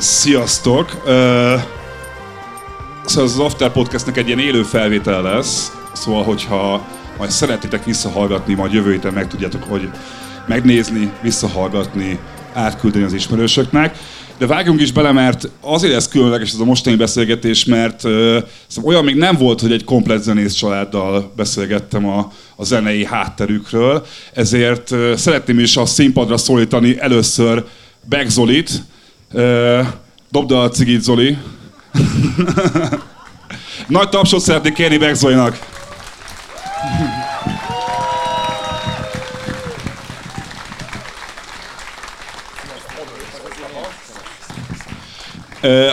Sziasztok! Uh, szóval az After Podcastnek egy ilyen élő felvétel lesz, szóval hogyha majd szeretitek visszahallgatni, majd jövő héten meg tudjátok, hogy megnézni, visszahallgatni, átküldeni az ismerősöknek. De vágjunk is bele, mert azért ez különleges ez a mostani beszélgetés, mert uh, olyan még nem volt, hogy egy komplet zenész családdal beszélgettem a, a zenei hátterükről, ezért uh, szeretném is a színpadra szólítani először Beck Uh, dobd a cigit Zoli. Nagy tapsot szeretnék kérni Beck Zolinak.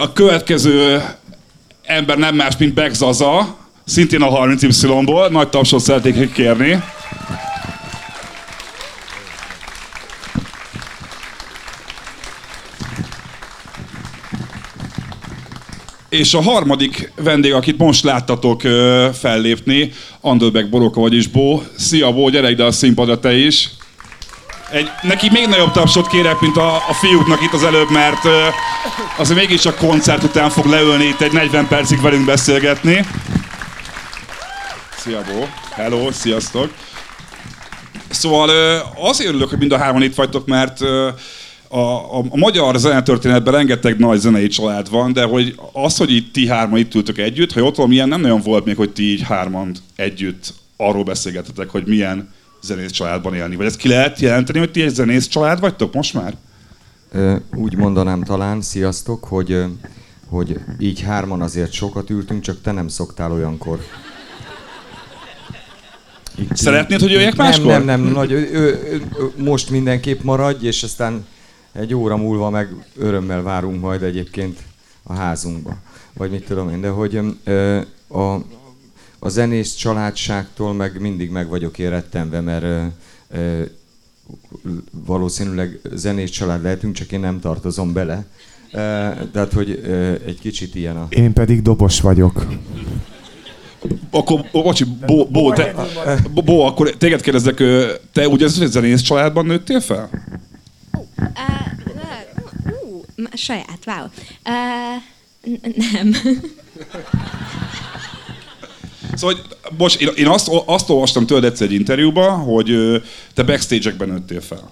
A következő ember nem más, mint Beck Zaza, szintén a 30Y-ból. Nagy tapsot szeretnék kérni. És a harmadik vendég, akit most láttatok fellépni, Andölbek Boroka, vagyis Bó. Szia Bó, gyere ide a színpadra te is. Egy, neki még nagyobb tapsot kérek, mint a, a fiúknak itt az előbb, mert uh, azért mégis a koncert után fog leülni itt egy 40 percig velünk beszélgetni. Szia, Bó. Hello, sziasztok. Szóval uh, azért örülök, hogy mind a hárman itt vagytok, mert uh, a, a, a magyar zenetörténetben rengeteg nagy zenei család van, de hogy az, hogy itt ti hárman itt ültök együtt, ha ott van, milyen nem nagyon volt még, hogy ti így hárman együtt arról beszélgetetek, hogy milyen zenész családban élni. Vagy ezt ki lehet jelenteni, hogy ti egy zenész család vagytok most már? Úgy mondanám talán, sziasztok, hogy, hogy így hárman azért sokat ültünk, csak te nem szoktál olyankor. Itt, Szeretnéd, hogy jöjjek máskor? Nem, nem, nem, nagy, ő, ő, ő, most mindenképp maradj, és aztán egy óra múlva meg örömmel várunk majd egyébként a házunkba. Vagy mit tudom én, de hogy ö, a, a zenész családságtól meg mindig meg vagyok érettenve, mert ö, ö, valószínűleg zenés család lehetünk, csak én nem tartozom bele. Ö, tehát, hogy ö, egy kicsit ilyen a... Én pedig dobos vagyok. Akkor, bocsi, Bó, Bó, te, Bó, akkor téged kérdezek, te ugye zenész családban nőttél fel? Uh, uh, uh, saját, wow. Uh, nem. Szóval, most én, én azt, azt olvastam tőled egyszer egy interjúban, hogy te backstage-ekben nőttél fel.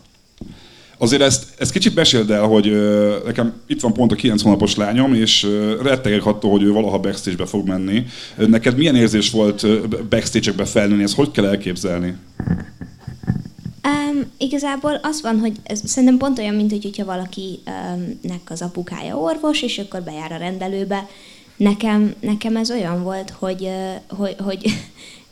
Azért ezt, ezt kicsit meséld el, hogy nekem itt van pont a 9 hónapos lányom, és rettegek attól, hogy ő valaha backstage-be fog menni. Neked milyen érzés volt backstage-ekbe felnőni, ezt hogy kell elképzelni? Um, igazából az van, hogy ez szerintem pont olyan, mint hogy, hogyha valakinek az apukája orvos, és akkor bejár a rendelőbe, Nekem, nekem ez olyan volt, hogy, hogy, hogy,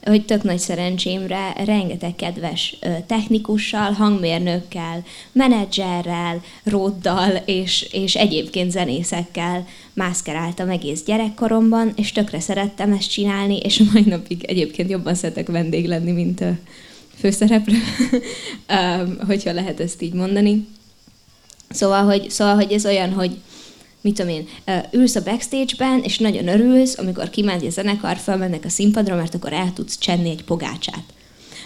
hogy tök nagy szerencsémre rengeteg kedves technikussal, hangmérnökkel, menedzserrel, róddal és, és egyébként zenészekkel mászkeráltam egész gyerekkoromban, és tökre szerettem ezt csinálni, és a mai napig egyébként jobban szeretek vendég lenni, mint főszereplő, hogyha lehet ezt így mondani. Szóval hogy, szóval, hogy ez olyan, hogy, mit tudom én, ülsz a backstage-ben, és nagyon örülsz, amikor kimegy a zenekar, felmennek a színpadra, mert akkor el tudsz csenni egy pogácsát.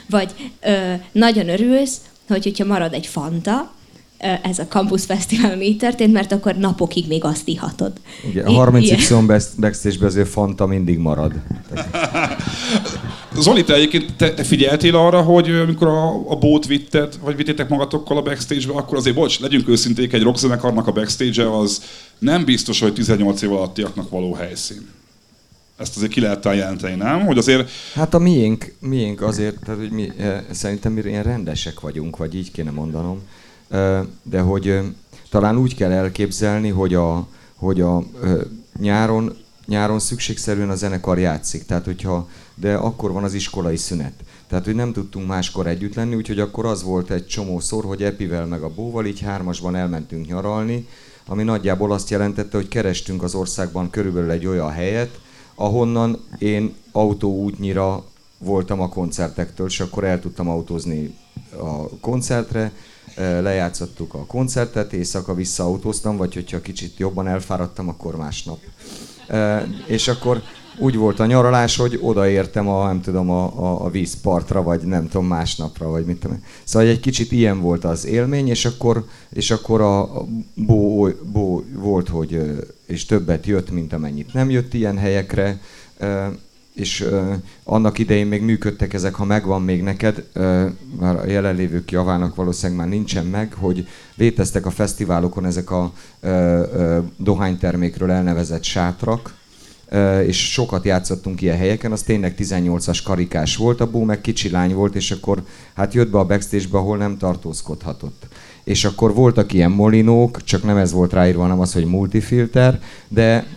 Vagy ö, nagyon örülsz, hogy, hogyha marad egy fanta, ez a Campus Fesztiválon így történt, mert akkor napokig még azt ihatod. Igen, a 30 y backstage-ben azért Fanta mindig marad. Zoli, te egyébként te, te figyeltél arra, hogy amikor a, a bót vitted, vagy vittétek magatokkal a backstage-be, akkor azért, bocs, legyünk őszinték, egy rockzenekarnak a backstage-e az nem biztos, hogy 18 év alattiaknak való helyszín. Ezt azért ki lehet jelenteni, nem? Hogy azért... Hát a miénk, miénk azért, tehát, hogy mi, szerintem mi ilyen rendesek vagyunk, vagy így kéne mondanom de hogy talán úgy kell elképzelni, hogy a, hogy a nyáron, nyáron szükségszerűen a zenekar játszik, tehát hogyha, de akkor van az iskolai szünet. Tehát, hogy nem tudtunk máskor együtt lenni, úgyhogy akkor az volt egy csomó szor, hogy Epivel meg a Bóval így hármasban elmentünk nyaralni, ami nagyjából azt jelentette, hogy kerestünk az országban körülbelül egy olyan helyet, ahonnan én autóútnyira voltam a koncertektől, és akkor el tudtam autózni a koncertre, lejátszottuk a koncertet, éjszaka visszaautóztam, vagy hogyha kicsit jobban elfáradtam, akkor másnap. És akkor úgy volt a nyaralás, hogy odaértem a, nem tudom, a, a, a vízpartra, vagy nem tudom, másnapra, vagy mit tudom. Szóval egy kicsit ilyen volt az élmény, és akkor, és akkor a, bó, bó volt, hogy és többet jött, mint amennyit nem jött ilyen helyekre, és uh, annak idején még működtek ezek, ha megvan még neked, uh, már a jelenlévők javának valószínűleg már nincsen meg, hogy léteztek a fesztiválokon ezek a uh, uh, dohánytermékről elnevezett sátrak, és sokat játszottunk ilyen helyeken, az tényleg 18-as karikás volt, a Bó meg kicsi lány volt, és akkor hát jött be a backstage-be, ahol nem tartózkodhatott. És akkor voltak ilyen molinók, csak nem ez volt ráírva, hanem az, hogy multifilter, de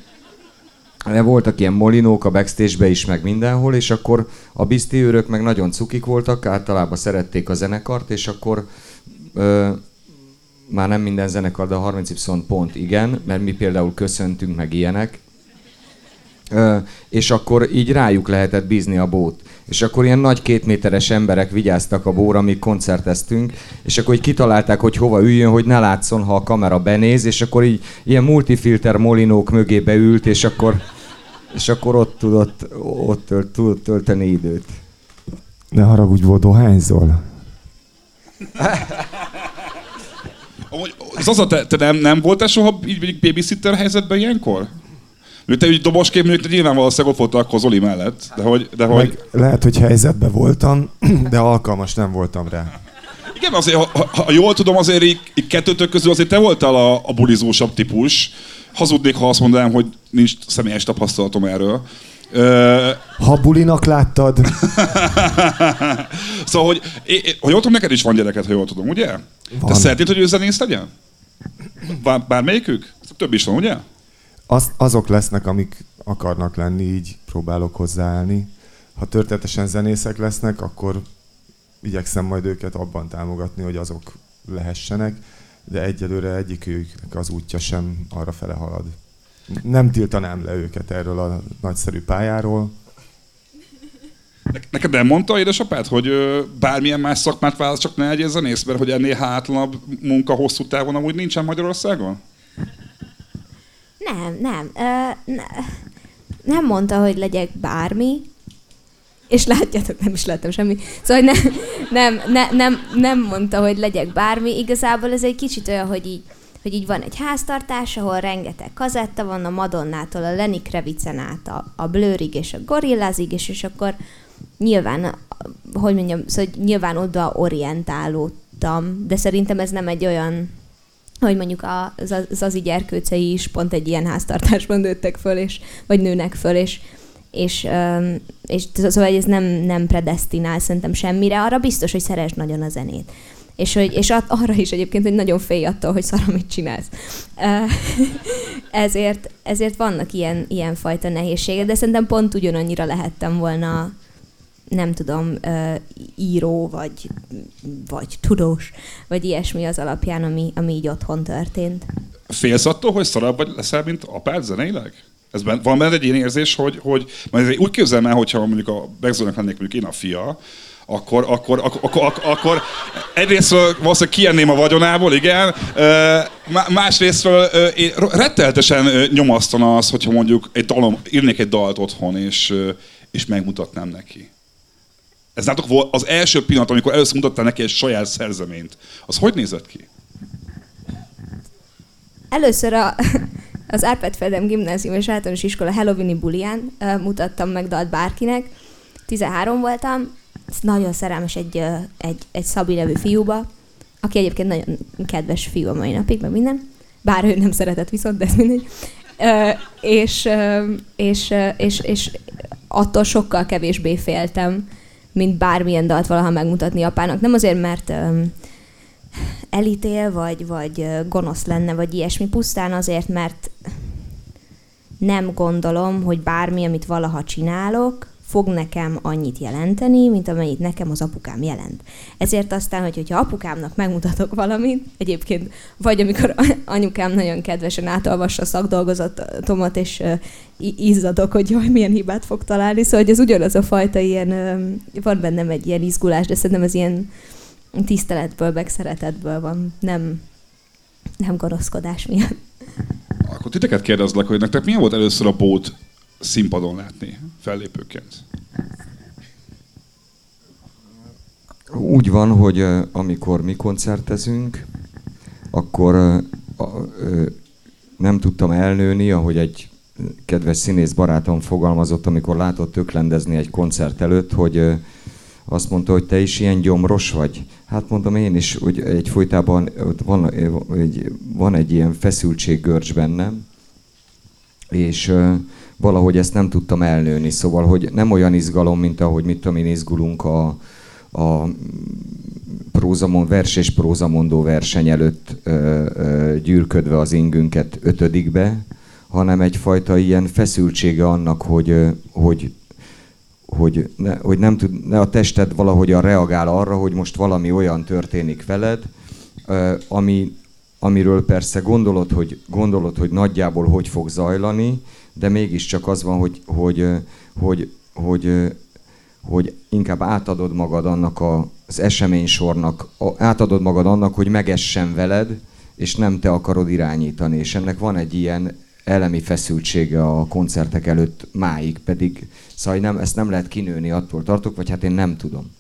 voltak ilyen molinók a backstage-be is, meg mindenhol, és akkor a őrök meg nagyon cukik voltak, általában szerették a zenekart, és akkor ö, már nem minden zenekar, de a 30 pont igen, mert mi például köszöntünk, meg ilyenek, ö, és akkor így rájuk lehetett bízni a bót. És akkor ilyen nagy kétméteres emberek vigyáztak a bóra, amíg koncerteztünk, és akkor így kitalálták, hogy hova üljön, hogy ne látszon, ha a kamera benéz, és akkor így ilyen multifilter molinók mögé beült, és akkor és akkor ott tudott, ott tölt, tudott tölteni időt. Ne haragudj, volt dohányzol? az az a, te, te nem, nem voltál soha így babysitter helyzetben ilyenkor? Te úgy dobosként mondjuk nyilván valószínűleg ott voltál a Zoli mellett, de hogy... De hogy... lehet, hogy helyzetben voltam, de alkalmas nem voltam rá. Igen, azért, ha, ha, jól tudom, azért így, így kettőtök közül azért te voltál a, a bulizósabb típus, hazudnék, ha azt mondanám, hogy nincs személyes tapasztalatom erről. Uh, ha bulinak láttad. szóval, hogy, hogy jól tudom, neked is van gyereket, ha jól tudom, ugye? Van. Te szeretnéd, hogy ő zenész legyen? Bár, bármelyikük? Több is van, ugye? Az, azok lesznek, amik akarnak lenni, így próbálok hozzáállni. Ha történetesen zenészek lesznek, akkor igyekszem majd őket abban támogatni, hogy azok lehessenek de egyelőre egyikőknek az útja sem arra fele halad. Nem tiltanám le őket erről a nagyszerű pályáról. Neked nem mondta édesapád, hogy bármilyen más szakmát válasz, csak ne legyél zenész, mert hogy ennél hátlanabb munka hosszú távon amúgy nincsen Magyarországon? Nem, nem. Ö, ne, nem mondta, hogy legyek bármi, és látjátok, nem is láttam semmi. Szóval nem, nem, ne, nem, nem mondta, hogy legyek bármi. Igazából ez egy kicsit olyan, hogy így, hogy így van egy háztartás, ahol rengeteg kazetta van, a Madonnától a Lenny Kravicen át a, a Blurrig és a Gorillazig, és, és akkor nyilván, hogy mondjam, szóval nyilván oda orientálódtam, de szerintem ez nem egy olyan, hogy mondjuk az, az, az gyerkőcei is pont egy ilyen háztartásban nőttek föl, és, vagy nőnek föl, és, és, és szóval ez nem, nem predestinál szerintem semmire, arra biztos, hogy szeres nagyon a zenét. És, hogy, és arra is egyébként, hogy nagyon félj attól, hogy szar, amit csinálsz. ezért, ezért vannak ilyen, ilyen fajta nehézségek, de szerintem pont ugyanannyira lehettem volna nem tudom, író, vagy, vagy tudós, vagy ilyesmi az alapján, ami, ami így otthon történt. Félsz attól, hogy szarabb vagy leszel, mint apád zeneileg? Ez ben, van benne egy ilyen érzés, hogy, hogy majd úgy képzelem el, hogyha mondjuk a Begzónak lennék mondjuk én a fia, akkor, akkor, akkor, akkor, akkor egyrésztről valószínűleg kienném a vagyonából, igen, másrésztről én retteltesen nyomasztana az, hogyha mondjuk egy dalom, írnék egy dalt otthon, és, és megmutatnám neki. Ez nátok volt az első pillanat, amikor először mutattál neki egy saját szerzeményt. Az hogy nézett ki? Először a, az Árpád Fedem gimnázium és általános iskola Halloweeni bulián uh, mutattam meg dalt bárkinek. 13 voltam, nagyon szerelmes egy, uh, egy, egy Szabi nevű fiúba, aki egyébként nagyon kedves fiú a mai napig, meg minden. Bár ő nem szeretett viszont, de ez mindegy. Uh, és, uh, és, uh, és, és attól sokkal kevésbé féltem, mint bármilyen dalt valaha megmutatni apának. Nem azért, mert um, elítél, vagy, vagy gonosz lenne, vagy ilyesmi, pusztán azért, mert nem gondolom, hogy bármi, amit valaha csinálok, fog nekem annyit jelenteni, mint amennyit nekem az apukám jelent. Ezért aztán, hogy, hogyha apukámnak megmutatok valamit, egyébként, vagy amikor anyukám nagyon kedvesen átolvassa a szakdolgozatomat, és uh, izzadok, hogy jaj, milyen hibát fog találni, szóval hogy ez ugyanaz a fajta ilyen, uh, van bennem egy ilyen izgulás, de szerintem ez ilyen tiszteletből, meg szeretetből van, nem, nem gonoszkodás miatt. Akkor titeket kérdezlek, hogy nektek milyen volt először a bót színpadon látni fellépőként? Úgy van, hogy amikor mi koncertezünk, akkor nem tudtam elnőni, ahogy egy kedves színész barátom fogalmazott, amikor látott öklendezni egy koncert előtt, hogy azt mondta, hogy te is ilyen gyomros vagy. Hát mondom én is, hogy egy folytában van egy, van egy ilyen görcs bennem, és valahogy ezt nem tudtam elnőni. Szóval, hogy nem olyan izgalom, mint ahogy mit tudom én izgulunk a, a prózamon, vers és prózamondó verseny előtt ö, ö, gyűrködve az ingünket ötödikbe, hanem egyfajta ilyen feszültsége annak, hogy, hogy, hogy, ne, hogy nem tud, ne a tested valahogyan reagál arra, hogy most valami olyan történik veled, ami, amiről persze gondolod hogy, gondolod, hogy nagyjából hogy fog zajlani, de mégiscsak az van, hogy, hogy, hogy, hogy, hogy inkább átadod magad annak a, az eseménysornak, átadod magad annak, hogy megessen veled, és nem te akarod irányítani. És ennek van egy ilyen elemi feszültsége a koncertek előtt máig, pedig szóval nem, ezt nem lehet kinőni, attól tartok, vagy hát én nem tudom.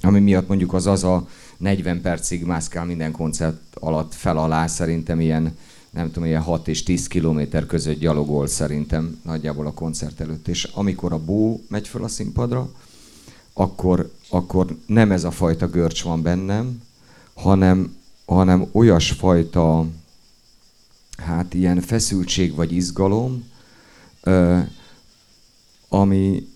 Ami miatt mondjuk az az a 40 percig mászkál minden koncert alatt fel alá, szerintem ilyen, nem tudom, ilyen 6 és 10 kilométer között gyalogol szerintem nagyjából a koncert előtt. És amikor a bó megy föl a színpadra, akkor, akkor nem ez a fajta görcs van bennem, hanem, hanem olyasfajta hát ilyen feszültség vagy izgalom, ami,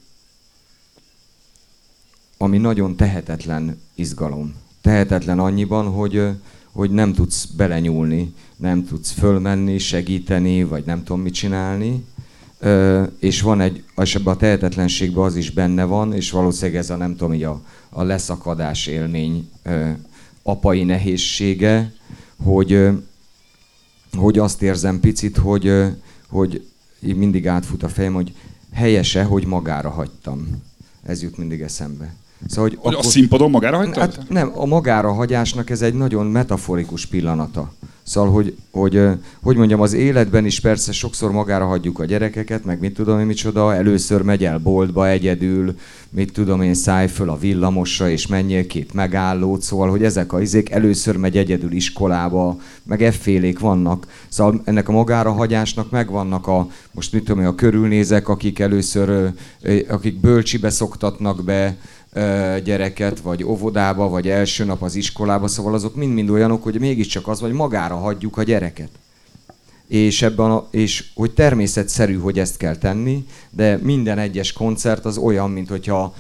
ami nagyon tehetetlen izgalom. Tehetetlen annyiban, hogy, hogy nem tudsz belenyúlni, nem tudsz fölmenni, segíteni, vagy nem tudom mit csinálni. És van egy, és ebben a tehetetlenségben az is benne van, és valószínűleg ez a nem tudom, a, a leszakadás élmény apai nehézsége, hogy, hogy azt érzem picit, hogy, hogy mindig átfut a fejem, hogy helyese, hogy magára hagytam. Ez jut mindig eszembe. Szóval, hogy, hogy akkor, a színpadon magára hagytad? Hát nem, a magára hagyásnak ez egy nagyon metaforikus pillanata. Szóval, hogy, hogy, hogy mondjam, az életben is persze sokszor magára hagyjuk a gyerekeket, meg mit tudom én micsoda, először megy el boltba egyedül, mit tudom én, szállj föl a villamosra, és menjél két megállót, szóval, hogy ezek a izék először megy egyedül iskolába, meg effélék vannak. Szóval ennek a magára hagyásnak megvannak a, most mit tudom én, a körülnézek, akik először, akik bölcsibe szoktatnak be, gyereket, vagy óvodába, vagy első nap az iskolába, szóval azok mind-mind olyanok, hogy mégiscsak az, hogy magára hagyjuk a gyereket. És, ebben a, és hogy természetszerű, hogy ezt kell tenni, de minden egyes koncert az olyan, mint hogyha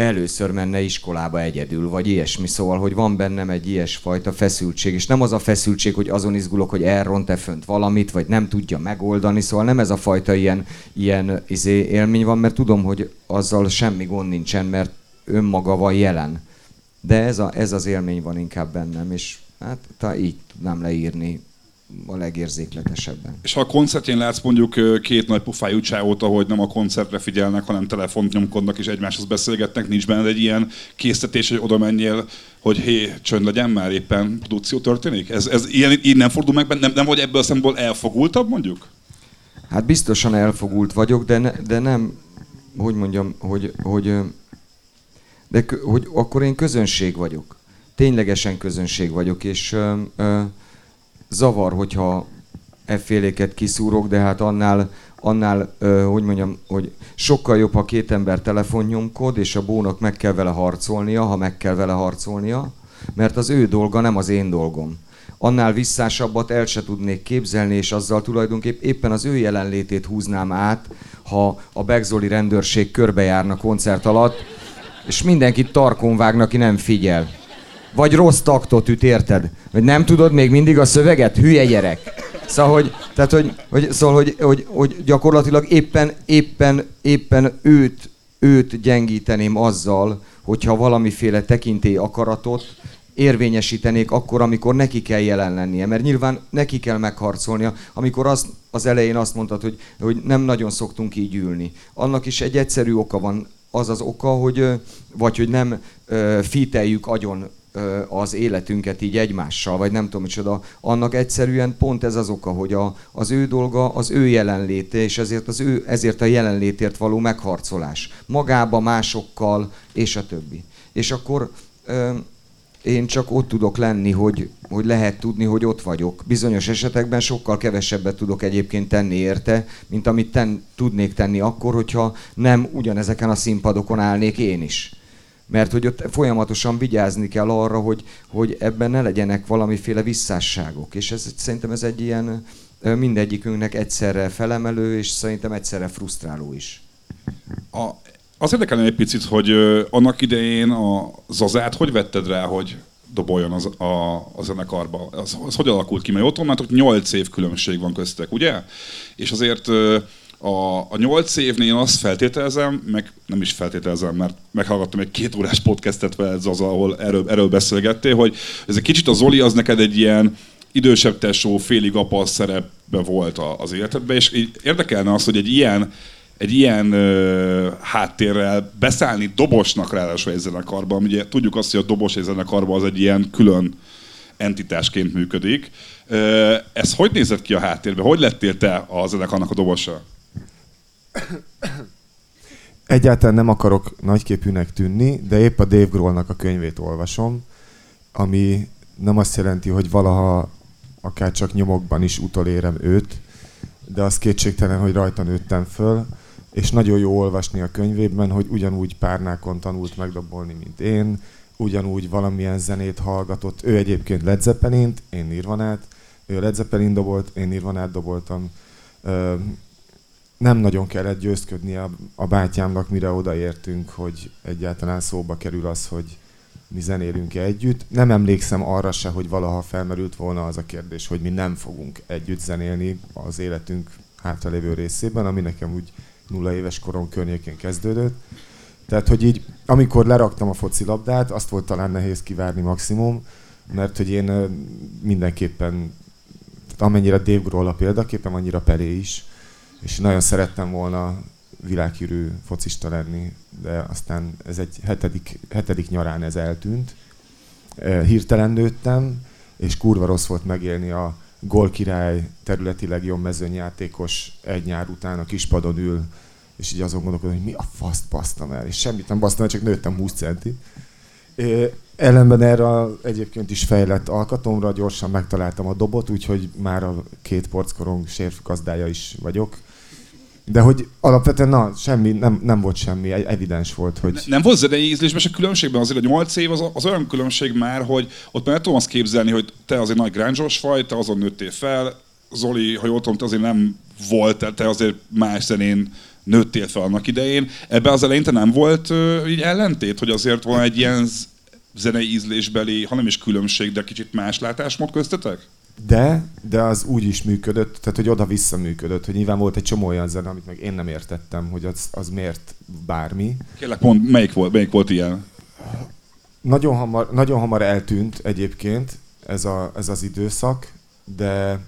először menne iskolába egyedül, vagy ilyesmi. Szóval, hogy van bennem egy ilyesfajta feszültség, és nem az a feszültség, hogy azon izgulok, hogy elront-e fönt valamit, vagy nem tudja megoldani, szóval nem ez a fajta ilyen, ilyen izé, élmény van, mert tudom, hogy azzal semmi gond nincsen, mert önmaga van jelen. De ez, a, ez az élmény van inkább bennem, és hát így tudnám leírni a legérzékletesebben. És ha a koncertjén látsz mondjuk két nagy pufájú csávót, ahogy nem a koncertre figyelnek, hanem telefont nyomkodnak és egymáshoz beszélgetnek, nincs benne egy ilyen készítés, hogy oda menjél, hogy hé, csönd legyen már, éppen produkció történik? Ez, ez ilyen, így nem fordul meg, nem, nem vagy ebből a szempontból elfogultabb mondjuk? Hát biztosan elfogult vagyok, de, ne, de nem, hogy mondjam, hogy, hogy, de hogy akkor én közönség vagyok. Ténylegesen közönség vagyok, és ö, ö, zavar, hogyha efféléket kiszúrok, de hát annál, annál hogy mondjam, hogy sokkal jobb, ha két ember telefonnyomkod, és a bónak meg kell vele harcolnia, ha meg kell vele harcolnia, mert az ő dolga nem az én dolgom. Annál visszásabbat el se tudnék képzelni, és azzal tulajdonképp éppen az ő jelenlétét húznám át, ha a Begzoli rendőrség körbejárna koncert alatt, és mindenkit tarkon vágnak, aki nem figyel. Vagy rossz taktot üt, érted? Vagy nem tudod még mindig a szöveget? Hülye gyerek. Szóval, hogy, tehát, hogy, hogy, szóval, hogy, hogy, hogy gyakorlatilag éppen, éppen, éppen őt, őt gyengíteném azzal, hogyha valamiféle tekintély akaratot érvényesítenék akkor, amikor neki kell jelen lennie. Mert nyilván neki kell megharcolnia, amikor az, az elején azt mondtad, hogy, hogy nem nagyon szoktunk így ülni. Annak is egy egyszerű oka van. Az az oka, hogy vagy hogy nem fíteljük agyon az életünket így egymással, vagy nem tudom micsoda, annak egyszerűen pont ez az oka, hogy a, az ő dolga az ő jelenléte, és ezért, az ő, ezért a jelenlétért való megharcolás. Magába, másokkal, és a többi. És akkor ö, én csak ott tudok lenni, hogy, hogy lehet tudni, hogy ott vagyok. Bizonyos esetekben sokkal kevesebbet tudok egyébként tenni érte, mint amit ten, tudnék tenni akkor, hogyha nem ugyanezeken a színpadokon állnék én is mert hogy ott folyamatosan vigyázni kell arra, hogy, hogy ebben ne legyenek valamiféle visszásságok. És ez, szerintem ez egy ilyen mindegyikünknek egyszerre felemelő, és szerintem egyszerre frusztráló is. A, az érdekelne egy picit, hogy annak idején a Zazát hogy vetted rá, hogy doboljon az, a, a zenekarba? Az, az hogy alakult ki? Mert ott van, 8 év különbség van köztek, ugye? És azért a, a nyolc évnél azt feltételezem, meg nem is feltételezem, mert meghallgattam egy két órás podcastet veled, az, ahol erről, erről beszélgettél, hogy ez egy kicsit a Zoli az neked egy ilyen idősebb tesó, félig apa szerepbe volt az életedben, és így érdekelne az, hogy egy ilyen, egy ilyen ö, háttérrel beszállni dobosnak ráadásul egy zenekarban. Ugye tudjuk azt, hogy a dobos egy zenekarban az egy ilyen külön entitásként működik. Ez hogy nézett ki a háttérben? Hogy lettél te a zenekarnak a dobosa? Egyáltalán nem akarok nagyképűnek tűnni, de épp a Dave Grohlnak a könyvét olvasom, ami nem azt jelenti, hogy valaha akár csak nyomokban is utolérem őt, de az kétségtelen, hogy rajta nőttem föl, és nagyon jó olvasni a könyvében, hogy ugyanúgy párnákon tanult megdobolni, mint én, ugyanúgy valamilyen zenét hallgatott. Ő egyébként Led Zeppelin-t, én Nirvanát, ő Led Zeppelin dobolt, én Nirvanát doboltam nem nagyon kellett győzködni a, a bátyámnak, mire odaértünk, hogy egyáltalán szóba kerül az, hogy mi zenélünk együtt. Nem emlékszem arra se, hogy valaha felmerült volna az a kérdés, hogy mi nem fogunk együtt zenélni az életünk hátralévő részében, ami nekem úgy nulla éves korom környékén kezdődött. Tehát, hogy így, amikor leraktam a focilabdát, azt volt talán nehéz kivárni maximum, mert hogy én mindenképpen, amennyire Dave Grohl a példaképpen, annyira Pelé is, és nagyon szerettem volna világhírű focista lenni, de aztán ez egy hetedik, hetedik nyarán ez eltűnt. Hirtelen nőttem, és kurva rossz volt megélni a gól király, területileg jobb mezőnyjátékos egy nyár után a kispadon ül, és így azon gondolkodom, hogy mi a faszt basztam el, és semmit nem basztam el, csak nőttem 20 centi. Ellenben erre egyébként is fejlett alkatomra gyorsan megtaláltam a dobot, úgyhogy már a két porckorong sérfgazdája is vagyok. De hogy alapvetően na, semmi, nem, nem volt semmi, evidens volt, hogy... Ne, nem volt zenei ízlésben se különbségben azért, hogy 8 év az, az olyan különbség már, hogy ott már tudom azt képzelni, hogy te azért nagy gránzsos faj, te azon nőttél fel, Zoli, ha jól tudom, te azért nem volt, te azért más zenén nőttél fel annak idején. Ebben az eleinte nem volt így ellentét, hogy azért van egy ilyen zenei ízlésbeli, ha nem is különbség, de kicsit más látásmód köztetek? De, de az úgy is működött, tehát hogy oda-vissza működött, hogy nyilván volt egy csomó olyan zene, amit meg én nem értettem, hogy az, az miért bármi. Kérlek, mond, melyik volt, melyik volt ilyen? Nagyon hamar, nagyon hamar eltűnt egyébként ez, a, ez az időszak, de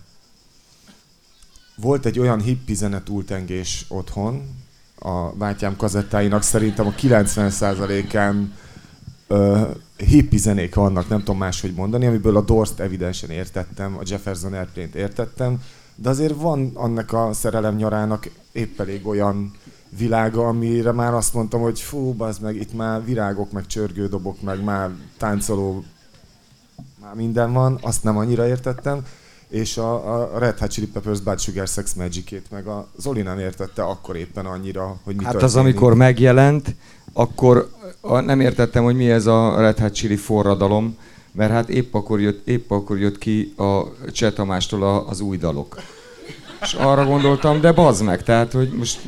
volt egy olyan hippi zene túltengés otthon, a bátyám kazettáinak szerintem a 90%-án hippi zenék vannak, nem tudom máshogy mondani, amiből a Dorst evidensen értettem, a Jefferson Airplane-t értettem, de azért van annak a szerelem nyarának épp elég olyan világa, amire már azt mondtam, hogy fú, az meg itt már virágok, meg csörgődobok, meg már táncoló, már minden van, azt nem annyira értettem, és a, a Red Hot Chili Peppers Bad Sugar Sex Magic-ét meg a Zoli nem értette akkor éppen annyira, hogy mi Hát történik. az, amikor megjelent, akkor nem értettem, hogy mi ez a Red Hot Chili forradalom, mert hát épp akkor jött, épp akkor jött ki a Cseh Tamástól az új dalok. És arra gondoltam, de bazd meg, tehát, hogy most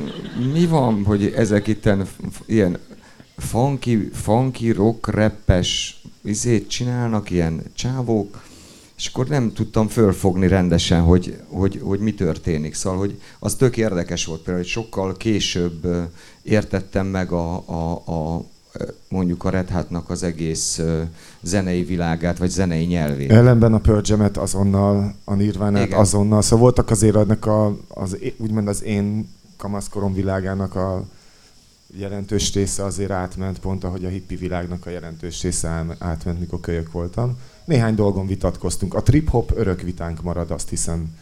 mi van, hogy ezek itt ilyen funky, funky rock, rappes izét csinálnak, ilyen csávók, és akkor nem tudtam fölfogni rendesen, hogy, hogy, hogy mi történik. Szóval, hogy az tök érdekes volt például, hogy sokkal később értettem meg a, a, a mondjuk a Red Hatnak az egész zenei világát, vagy zenei nyelvét. Ellenben a Pearl Jam-et azonnal, a nirvana azonnal, szóval voltak azért ennek a, az, úgymond az én kamaszkorom világának a jelentős része azért átment, pont ahogy a hippi világnak a jelentős része átment, mikor kölyök voltam. Néhány dolgon vitatkoztunk. A trip-hop örök vitánk marad, azt hiszem.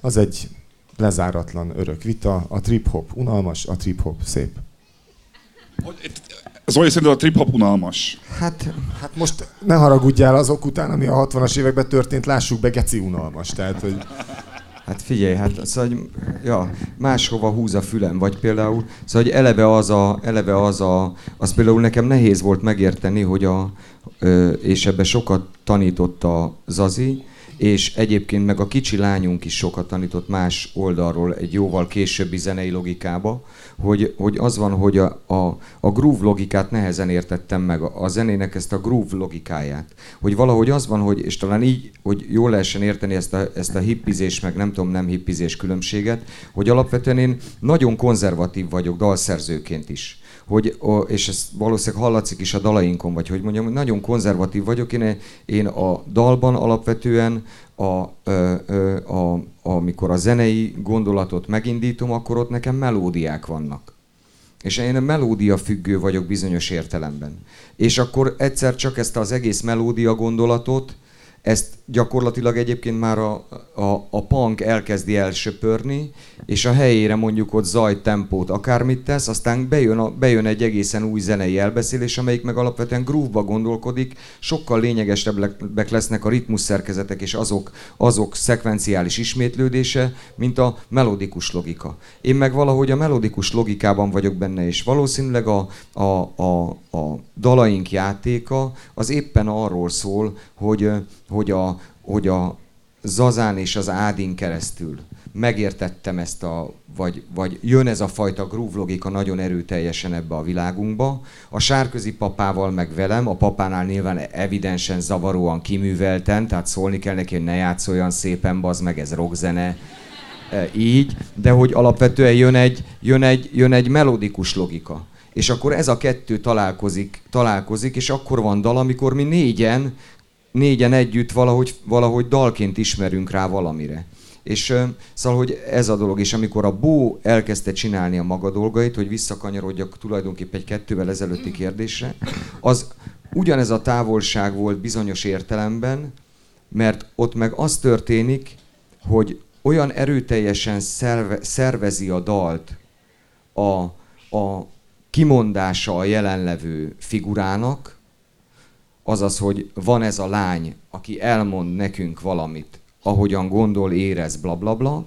Az egy lezáratlan örök vita. A trip-hop unalmas, a trip-hop szép. Zoli, szerintem a trip-hop unalmas. Hát, hát most ne haragudjál azok után, ami a 60-as években történt, lássuk be, geci unalmas. Tehát, hogy... Hát figyelj, hát szóval, hogy, ja, máshova húz a fülem, vagy például, szóval, hogy eleve az a, eleve az a, az például nekem nehéz volt megérteni, hogy a, és ebbe sokat tanított a Zazi, és egyébként meg a kicsi lányunk is sokat tanított más oldalról egy jóval későbbi zenei logikába, hogy, hogy az van, hogy a, a, a groove logikát nehezen értettem meg, a, a zenének ezt a groove logikáját. Hogy valahogy az van, hogy, és talán így, hogy jól lehessen érteni ezt a, ezt a hippizés, meg nem tudom, nem hippizés különbséget, hogy alapvetően én nagyon konzervatív vagyok dalszerzőként is hogy, és ez valószínűleg hallatszik is a dalainkon, vagy hogy mondjam, hogy nagyon konzervatív vagyok. Én, én a dalban alapvetően, a, a, a, amikor a zenei gondolatot megindítom, akkor ott nekem melódiák vannak. És én a melódia függő vagyok bizonyos értelemben. És akkor egyszer csak ezt az egész melódia gondolatot, ezt gyakorlatilag egyébként már a, a, a punk elkezdi elsöpörni, és a helyére mondjuk ott zaj, tempót, akármit tesz, aztán bejön, a, bejön egy egészen új zenei elbeszélés, amelyik meg alapvetően groove-ba gondolkodik, sokkal lényegesebbek lesznek a ritmus szerkezetek és azok, azok szekvenciális ismétlődése, mint a melodikus logika. Én meg valahogy a melodikus logikában vagyok benne, és valószínűleg a, a, a, a dalaink játéka az éppen arról szól, hogy, hogy a, hogy a Zazán és az Ádin keresztül megértettem ezt a, vagy, vagy jön ez a fajta groove logika nagyon erőteljesen ebbe a világunkba. A sárközi papával meg velem, a papánál nyilván evidensen zavaróan kiművelten, tehát szólni kell neki, hogy ne játsz olyan szépen, bazd meg, ez rockzene, e, így, de hogy alapvetően jön egy, jön egy, jön egy melodikus logika. És akkor ez a kettő találkozik, találkozik, és akkor van dal, amikor mi négyen négyen együtt valahogy, valahogy dalként ismerünk rá valamire. És szóval, hogy ez a dolog, és amikor a Bó elkezdte csinálni a maga dolgait, hogy visszakanyarodjak tulajdonképpen egy kettővel ezelőtti kérdésre, az ugyanez a távolság volt bizonyos értelemben, mert ott meg az történik, hogy olyan erőteljesen szerve, szervezi a dalt a, a kimondása a jelenlevő figurának, azaz, hogy van ez a lány, aki elmond nekünk valamit, ahogyan gondol, érez, bla bla bla,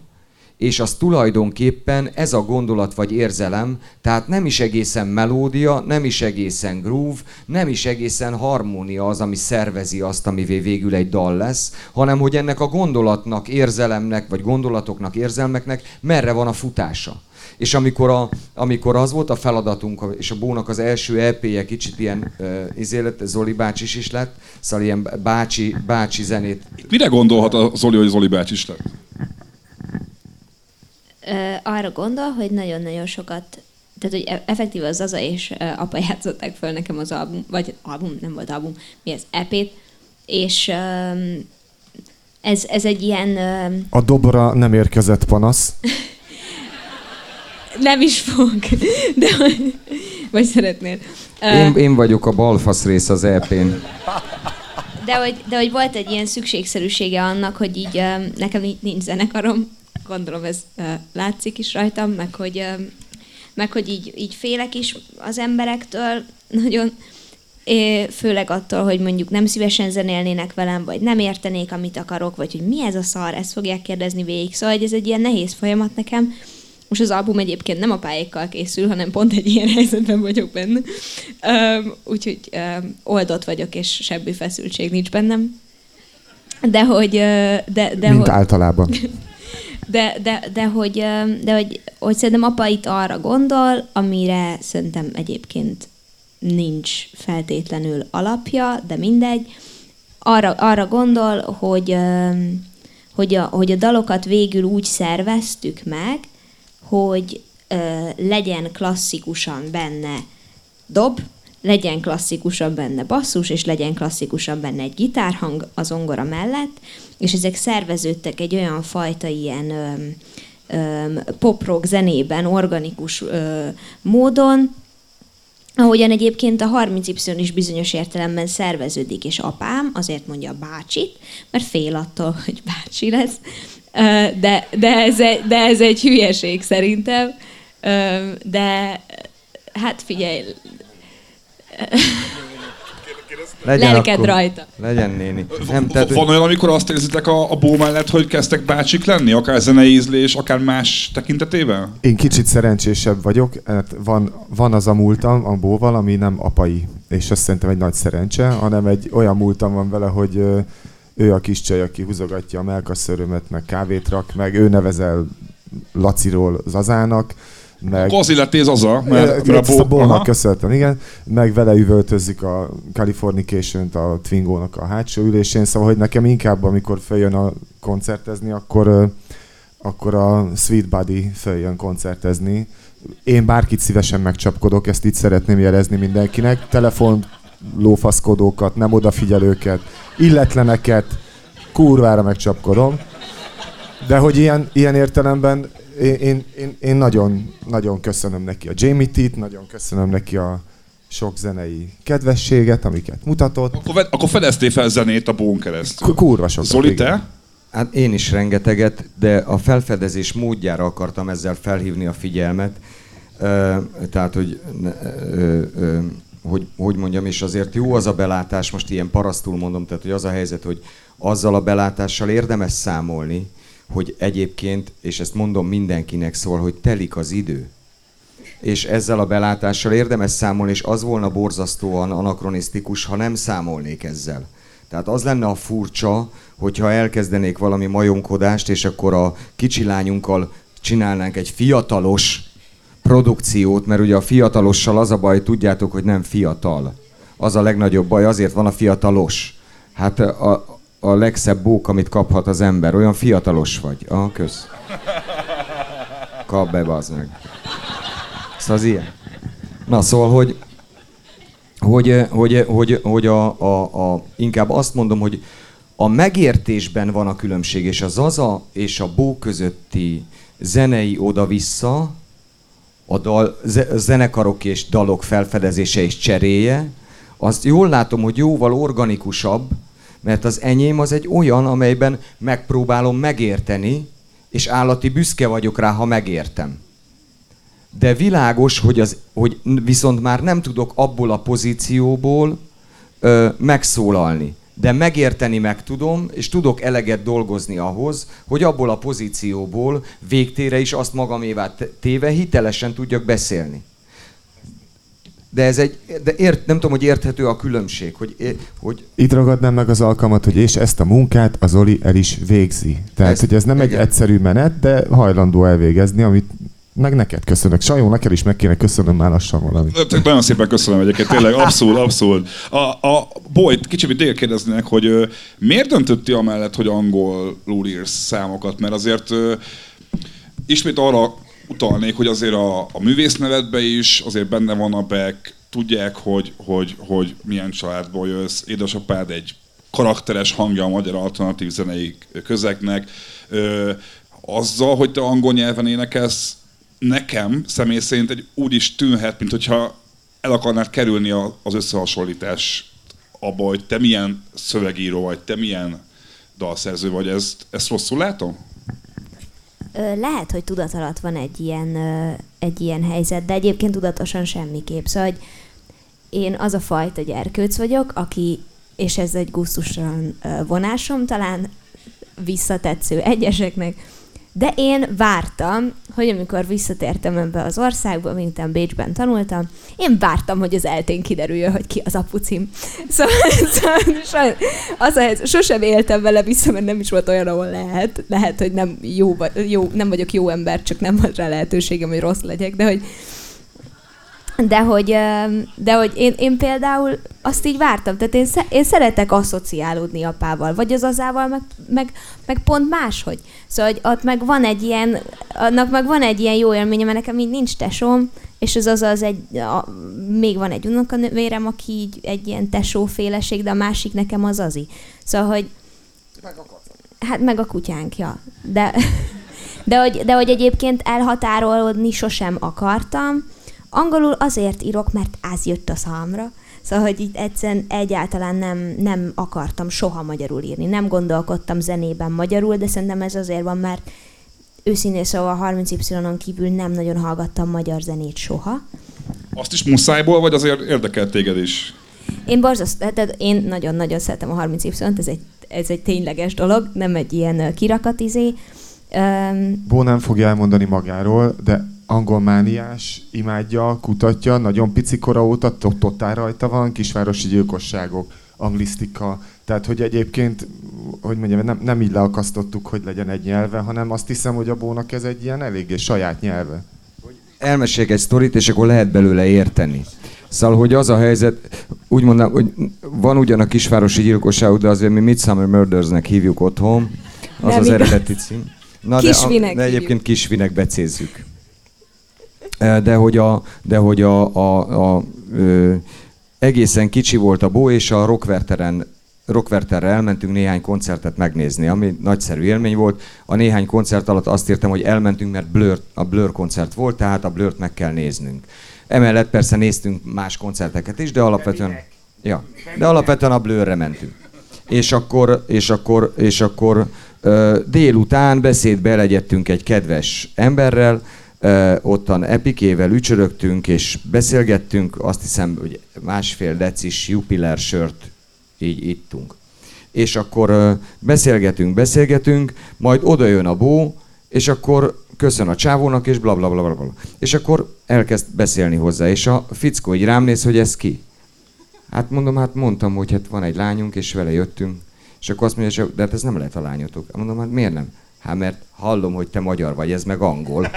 és az tulajdonképpen ez a gondolat vagy érzelem, tehát nem is egészen melódia, nem is egészen groove, nem is egészen harmónia az, ami szervezi azt, amivé végül egy dal lesz, hanem hogy ennek a gondolatnak, érzelemnek, vagy gondolatoknak, érzelmeknek merre van a futása. És amikor, a, amikor az volt a feladatunk, és a Bónak az első EP-je kicsit ilyen uh, izélet, Zoli bácsi is lett, szóval ilyen bácsi, bácsi zenét. Mire gondolhat a Zoli, hogy Zoli bácsi is lett? arra gondol, hogy nagyon-nagyon sokat tehát, hogy e- effektív az Zaza és apa játszották föl nekem az album, vagy album, nem volt album, mi az EP-t, és ez, ez egy ilyen... A dobra nem érkezett panasz. nem is fog, de vagy szeretnél. Én, én vagyok a balfasz rész az EP-n. De hogy, de hogy volt egy ilyen szükségszerűsége annak, hogy így nekem nincs zenekarom, gondolom ez látszik is rajtam, meg hogy, meg hogy így, így félek is az emberektől nagyon, főleg attól, hogy mondjuk nem szívesen zenélnének velem, vagy nem értenék, amit akarok, vagy hogy mi ez a szar, ezt fogják kérdezni végig. Szóval hogy ez egy ilyen nehéz folyamat nekem. Most az album egyébként nem a pályákkal készül, hanem pont egy ilyen helyzetben vagyok benne. Um, úgyhogy um, oldott vagyok, és semmi feszültség nincs bennem. De hogy... De, de Mint hogy, általában. De, de, de, hogy, de hogy, hogy szerintem apa itt arra gondol, amire szerintem egyébként nincs feltétlenül alapja, de mindegy. Arra, arra gondol, hogy, hogy, a, hogy a dalokat végül úgy szerveztük meg, hogy legyen klasszikusan benne dob, legyen klasszikusan benne basszus, és legyen klasszikusan benne egy gitárhang az ongora mellett, és ezek szerveződtek egy olyan fajta ilyen pop-rock zenében, organikus ö, módon, Ahogyan egyébként a 30Y is bizonyos értelemben szerveződik, és apám azért mondja a bácsit, mert fél attól, hogy bácsi lesz. De, de, ez, egy, de ez egy hülyeség szerintem. De hát figyelj, legyen lelked akkor, rajta. Legyen néni. Nem, tehát, van olyan, amikor azt érzitek a, a bó mellett, hogy kezdtek bácsik lenni, akár zenei ízlés, akár más tekintetében? Én kicsit szerencsésebb vagyok, hát van, van az a múltam a bóval, ami nem apai, és azt szerintem egy nagy szerencse, hanem egy olyan múltam van vele, hogy ő a kis csaj, aki húzogatja a melkasszörömet, meg kávét rak, meg ő nevezel Laciról Zazának, meg... Kozi lettél az a, mert, mert a, bo- a köszöntöm, igen. Meg vele üvöltözik a Californication-t a Twingo-nak a hátsó ülésén, szóval hogy nekem inkább, amikor feljön a koncertezni, akkor, akkor a Sweet Buddy feljön koncertezni. Én bárkit szívesen megcsapkodok, ezt itt szeretném jelezni mindenkinek. Telefon lófaszkodókat, nem odafigyelőket, illetleneket, kurvára megcsapkodom. De hogy ilyen, ilyen értelemben én, én, én, én nagyon, nagyon köszönöm neki a Jamie T-t, nagyon köszönöm neki a sok zenei kedvességet, amiket mutatott. Akkor, akkor fedeztél fel zenét a bón keresztül. Kurva sokat. Zoli, te? Hát én is rengeteget, de a felfedezés módjára akartam ezzel felhívni a figyelmet. Tehát, hogy, uh, uh, hogy, hogy mondjam, és azért jó az a belátás, most ilyen parasztul mondom, tehát hogy az a helyzet, hogy azzal a belátással érdemes számolni, hogy egyébként, és ezt mondom mindenkinek szól, hogy telik az idő. És ezzel a belátással érdemes számolni, és az volna borzasztóan anakronisztikus, ha nem számolnék ezzel. Tehát az lenne a furcsa, hogyha elkezdenék valami majomkodást, és akkor a kicsi lányunkkal csinálnánk egy fiatalos produkciót, mert ugye a fiatalossal az a baj, tudjátok, hogy nem fiatal. Az a legnagyobb baj, azért van a fiatalos. Hát a, a legszebb bók, amit kaphat az ember. Olyan fiatalos vagy. Ah, kösz. Kap be, bazd meg. Szóval az ilyen. Na, szóval, hogy hogy, hogy, hogy, hogy a, a, a, inkább azt mondom, hogy a megértésben van a különbség, és a Zaza és a Bó közötti zenei oda-vissza, a dal, zenekarok és dalok felfedezése és cseréje, azt jól látom, hogy jóval organikusabb, mert az enyém az egy olyan, amelyben megpróbálom megérteni, és állati büszke vagyok rá, ha megértem. De világos, hogy, az, hogy viszont már nem tudok abból a pozícióból ö, megszólalni. De megérteni meg tudom, és tudok eleget dolgozni ahhoz, hogy abból a pozícióból végtére is azt magamévá téve hitelesen tudjak beszélni de ez egy, de ért, nem tudom, hogy érthető a különbség, hogy, hogy... Itt ragadnám meg az alkalmat, hogy és ezt a munkát az Oli el is végzi. Tehát, ezt, hogy ez nem igen. egy egyszerű menet, de hajlandó elvégezni, amit meg neked köszönök. Sajó, neked is meg kéne köszönöm már lassan valamit. Nagyon szépen köszönöm egyébként, tényleg abszolút, abszolút. A, a Boyd, kicsit téged kérdeznének, hogy ö, miért döntötti amellett, hogy angolul írsz számokat? Mert azért ö, ismét arra utalnék, hogy azért a, a művésznevedbe is azért benne van a Beck, tudják, hogy, hogy, hogy milyen családból jössz, édesapád egy karakteres hangja a magyar alternatív zenei közegnek. Ö, azzal, hogy te angol nyelven énekelsz, nekem személy szerint egy úgy is tűnhet, mint hogyha el akarnád kerülni az összehasonlítás abba, hogy te milyen szövegíró vagy, te milyen dalszerző vagy. Ezt, ezt rosszul látom? lehet, hogy tudat alatt van egy ilyen, egy ilyen helyzet, de egyébként tudatosan semmiképp. Szóval, hogy én az a fajta gyerkőc vagyok, aki, és ez egy gusztusan vonásom, talán visszatetsző egyeseknek, de én vártam, hogy amikor visszatértem ebbe az országba, miután Bécsben tanultam, én vártam, hogy az eltén kiderüljön, hogy ki az apucim. Szóval, szóval az a helyzet, sosem éltem vele vissza, mert nem is volt olyan, ahol lehet. Lehet, hogy nem, jó, jó, nem vagyok jó ember, csak nem volt rá lehetőségem, hogy rossz legyek, de hogy de hogy, de hogy én, én például azt így vártam, tehát én, én szeretek asszociálódni apával, vagy az azával, meg, meg, meg pont máshogy. Szóval, hogy ott meg van egy ilyen, annak meg van egy ilyen jó élménye, mert nekem így nincs tesóm, és az az, az egy, a, még van egy unokanővérem, aki így egy ilyen tesóféleség, de a másik nekem az azi. Szóval, hogy meg a Hát meg a kutyánk, ja. De, de, hogy, de hogy egyébként elhatárolódni sosem akartam, Angolul azért írok, mert az jött a számra. Szóval, hogy itt egyszerűen egyáltalán nem, nem akartam soha magyarul írni. Nem gondolkodtam zenében magyarul, de szerintem ez azért van, mert őszintén szóval 30Y-on kívül nem nagyon hallgattam magyar zenét soha. Azt is muszájból, vagy azért érdekelt téged is? Én borzaszt, tehát én nagyon-nagyon szeretem a 30 y ez egy, ez egy tényleges dolog, nem egy ilyen kirakatizé. Um, Bó nem fogja elmondani magáról, de angolmániás, imádja, kutatja, nagyon pici kora óta totál rajta van, kisvárosi gyilkosságok, anglisztika, tehát hogy egyébként, hogy mondjam, nem, nem így leakasztottuk, hogy legyen egy nyelve, hanem azt hiszem, hogy a Bónak ez egy ilyen eléggé saját nyelve. Elmeséljek egy sztorit, és akkor lehet belőle érteni. Szóval, hogy az a helyzet, úgy mondom, hogy van ugyan a kisvárosi gyilkosság, de azért mi Midsummer Murdersnek hívjuk otthon, az Nem az igaz. eredeti cím. Na, de, a, de egyébként kisvinek becézzük. De hogy a, de hogy a, a, a ö, egészen kicsi volt a bó, és a Rockwerteren Rockwerterre elmentünk néhány koncertet megnézni, ami nagyszerű élmény volt. A néhány koncert alatt azt írtam, hogy elmentünk, mert Blur, a Blur koncert volt, tehát a Blurt meg kell néznünk. Emellett persze néztünk más koncerteket is, de alapvetően, ja, de alapvetően a Blurre mentünk. És akkor, és akkor, és akkor ö, délután beszédbe elegyedtünk egy kedves emberrel, ottan epikével ücsörögtünk és beszélgettünk, azt hiszem, hogy másfél decis Jupiler sört így ittunk. És akkor beszélgetünk, beszélgetünk, majd oda jön a bó, és akkor köszön a csávónak, és bla bla bla bla. bla. És akkor elkezd beszélni hozzá, és a fickó így rám néz, hogy ez ki. Hát mondom, hát mondtam, hogy hát van egy lányunk, és vele jöttünk. És akkor azt mondja, de hát ez nem lehet a lányotok. Mondom, hát miért nem? Hát mert hallom, hogy te magyar vagy, ez meg angol.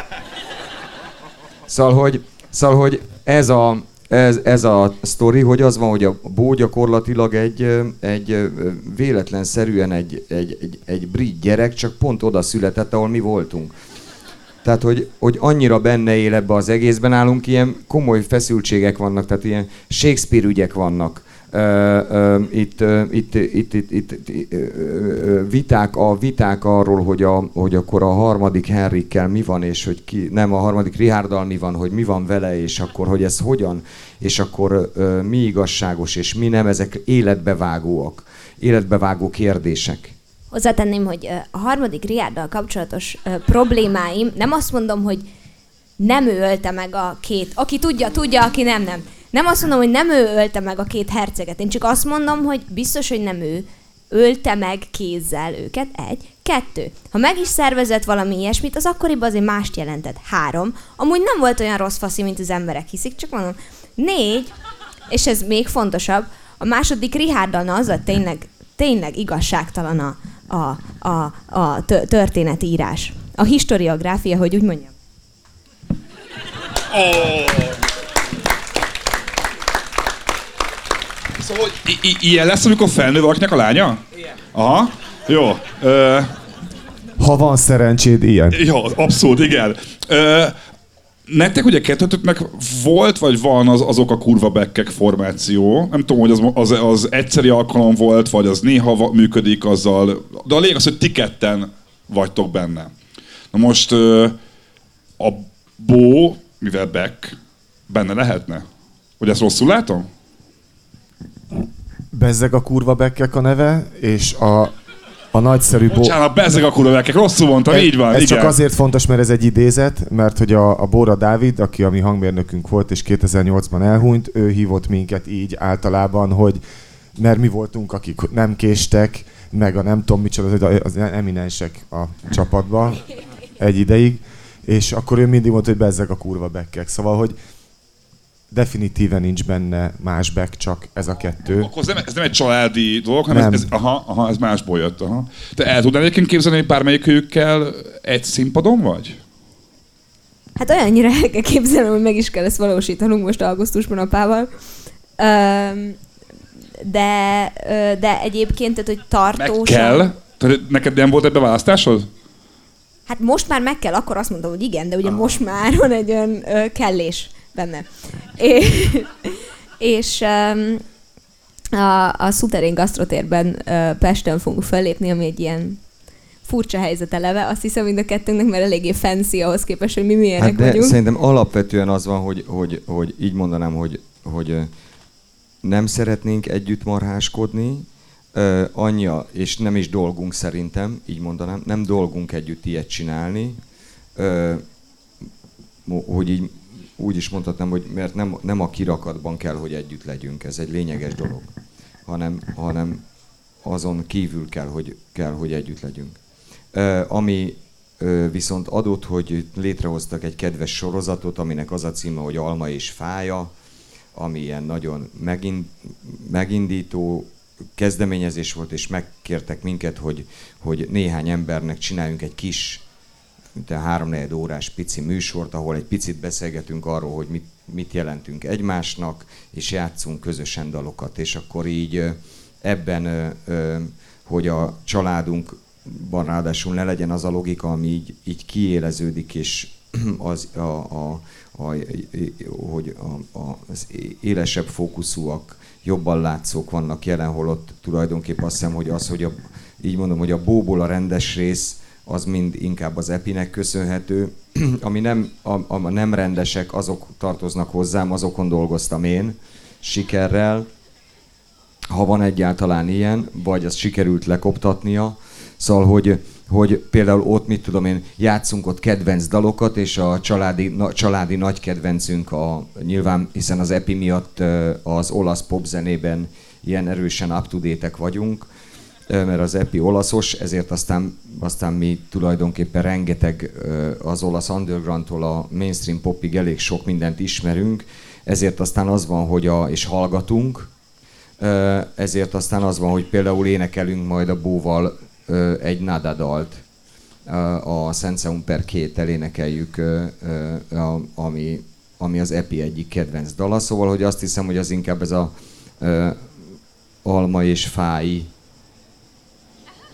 Szóval, hogy, szóval, hogy ez a, ez, ez a sztori, hogy az van, hogy a Bó gyakorlatilag egy, egy véletlenszerűen egy, egy, egy, egy brit gyerek, csak pont oda született, ahol mi voltunk. Tehát, hogy, hogy annyira benne él ebbe az egészben állunk, ilyen komoly feszültségek vannak, tehát ilyen Shakespeare ügyek vannak. Itt, itt, itt, itt, itt, viták, a viták arról, hogy, a, hogy akkor a harmadik Henrikkel mi van, és hogy ki, nem a harmadik Rihárdal mi van, hogy mi van vele, és akkor, hogy ez hogyan, és akkor mi igazságos, és mi nem, ezek életbevágóak, életbevágó kérdések. Hozzátenném, hogy a harmadik Riárdal kapcsolatos problémáim, nem azt mondom, hogy nem ő ölte meg a két, aki tudja, tudja, aki nem, nem. Nem azt mondom, hogy nem ő ölte meg a két herceget, én csak azt mondom, hogy biztos, hogy nem ő ölte meg kézzel őket, egy. Kettő. Ha meg is szervezett valami ilyesmit, az akkoriban azért mást jelentett. Három. Amúgy nem volt olyan rossz faszi, mint az emberek hiszik, csak mondom. Négy. És ez még fontosabb. A második Richarddal, na az a tényleg, tényleg igazságtalan a, a, a, a történetírás. A historiográfia, hogy úgy mondjam. Oh. Szóval, i- i- ilyen lesz, amikor felnő valakinek a lánya? Igen. Aha, jó. Ö... Ha van szerencséd, ilyen. Jó, abszolút, igen. Ö, Nektek ugye kettőtöknek volt, vagy van az, azok a kurva bekkek formáció. Nem tudom, hogy az, az, az egyszeri alkalom volt, vagy az néha működik azzal. De a lényeg az, hogy ti ketten vagytok benne. Na most a Bó, mivel Beck, benne lehetne? Hogy ezt rosszul látom? Bezzeg a kurva bekkek a neve, és a a nagyszerű... Bo- Bocsánat, bezzeg a kurvekek, rosszul mondtam, így van. Ez igen. csak azért fontos, mert ez egy idézet, mert hogy a, a Bóra Dávid, aki a mi hangmérnökünk volt, és 2008-ban elhunyt, ő hívott minket így általában, hogy mert mi voltunk, akik nem késtek, meg a nem tudom micsoda, az eminensek a csapatban egy ideig, és akkor ő mindig mondta, hogy bezzeg a kurva bekkek. Szóval, hogy definitíven nincs benne más back, csak ez a kettő. Akkor ez nem, ez nem egy családi dolog, hanem nem. Ez, ez, aha, aha, ez másból jött. Aha. Te el tudnál egyébként képzelni, hogy bármelyikőkkel egy színpadon vagy? Hát olyannyira el kell képzelni, hogy meg is kell ezt valósítanunk most augusztusban apával. De, de egyébként, tehát, hogy tartósan... Meg kell? Tehát neked nem volt ebbe választásod? Hát most már meg kell, akkor azt mondom, hogy igen, de ugye ah. most már van egy olyan ö, kellés benne. És, és um, a, a Szuterén gasztrotérben uh, Pesten fogunk fellépni, ami egy ilyen furcsa helyzet eleve, azt hiszem mind a kettőnknek, mert eléggé fancy ahhoz képest, hogy mi milyenek hát de vagyunk. szerintem alapvetően az van, hogy, hogy, hogy így mondanám, hogy, hogy nem szeretnénk együtt marháskodni, uh, anyja, és nem is dolgunk szerintem, így mondanám, nem dolgunk együtt ilyet csinálni, uh, hogy így úgy is mondhatnám, hogy mert nem, nem a kirakatban kell, hogy együtt legyünk, ez egy lényeges dolog, hanem, hanem azon kívül kell, hogy, kell, hogy együtt legyünk. Ami viszont adott, hogy létrehoztak egy kedves sorozatot, aminek az a címe, hogy Alma és Fája, ami ilyen nagyon megind, megindító kezdeményezés volt, és megkértek minket, hogy, hogy néhány embernek csináljunk egy kis, mint a háromnegyed órás pici műsort, ahol egy picit beszélgetünk arról, hogy mit, mit jelentünk egymásnak, és játszunk közösen dalokat. És akkor így ebben, hogy a családunkban ráadásul ne legyen az a logika, ami így, így kiéleződik, és az, a, a, a, hogy a, a, az élesebb fókuszúak, jobban látszók vannak jelen, holott tulajdonképpen azt hiszem, hogy az, hogy a, így mondom, hogy a bóból a rendes rész, az mind inkább az epinek köszönhető. Ami nem, a, a nem rendesek, azok tartoznak hozzám, azokon dolgoztam én sikerrel, ha van egyáltalán ilyen, vagy azt sikerült lekoptatnia. Szóval, hogy hogy például ott, mit tudom én, játszunk ott kedvenc dalokat, és a családi, na, családi nagy kedvencünk a, nyilván, hiszen az EPI miatt az olasz popzenében ilyen erősen up to vagyunk, mert az EPI olaszos, ezért aztán, aztán mi tulajdonképpen rengeteg az olasz undergroundtól a mainstream popig elég sok mindent ismerünk, ezért aztán az van, hogy a, és hallgatunk, ezért aztán az van, hogy például énekelünk majd a bóval egy nada dalt, a Senseum per két elénekeljük, ami, ami az EPI egyik kedvenc dala, szóval hogy azt hiszem, hogy az inkább ez a alma és fái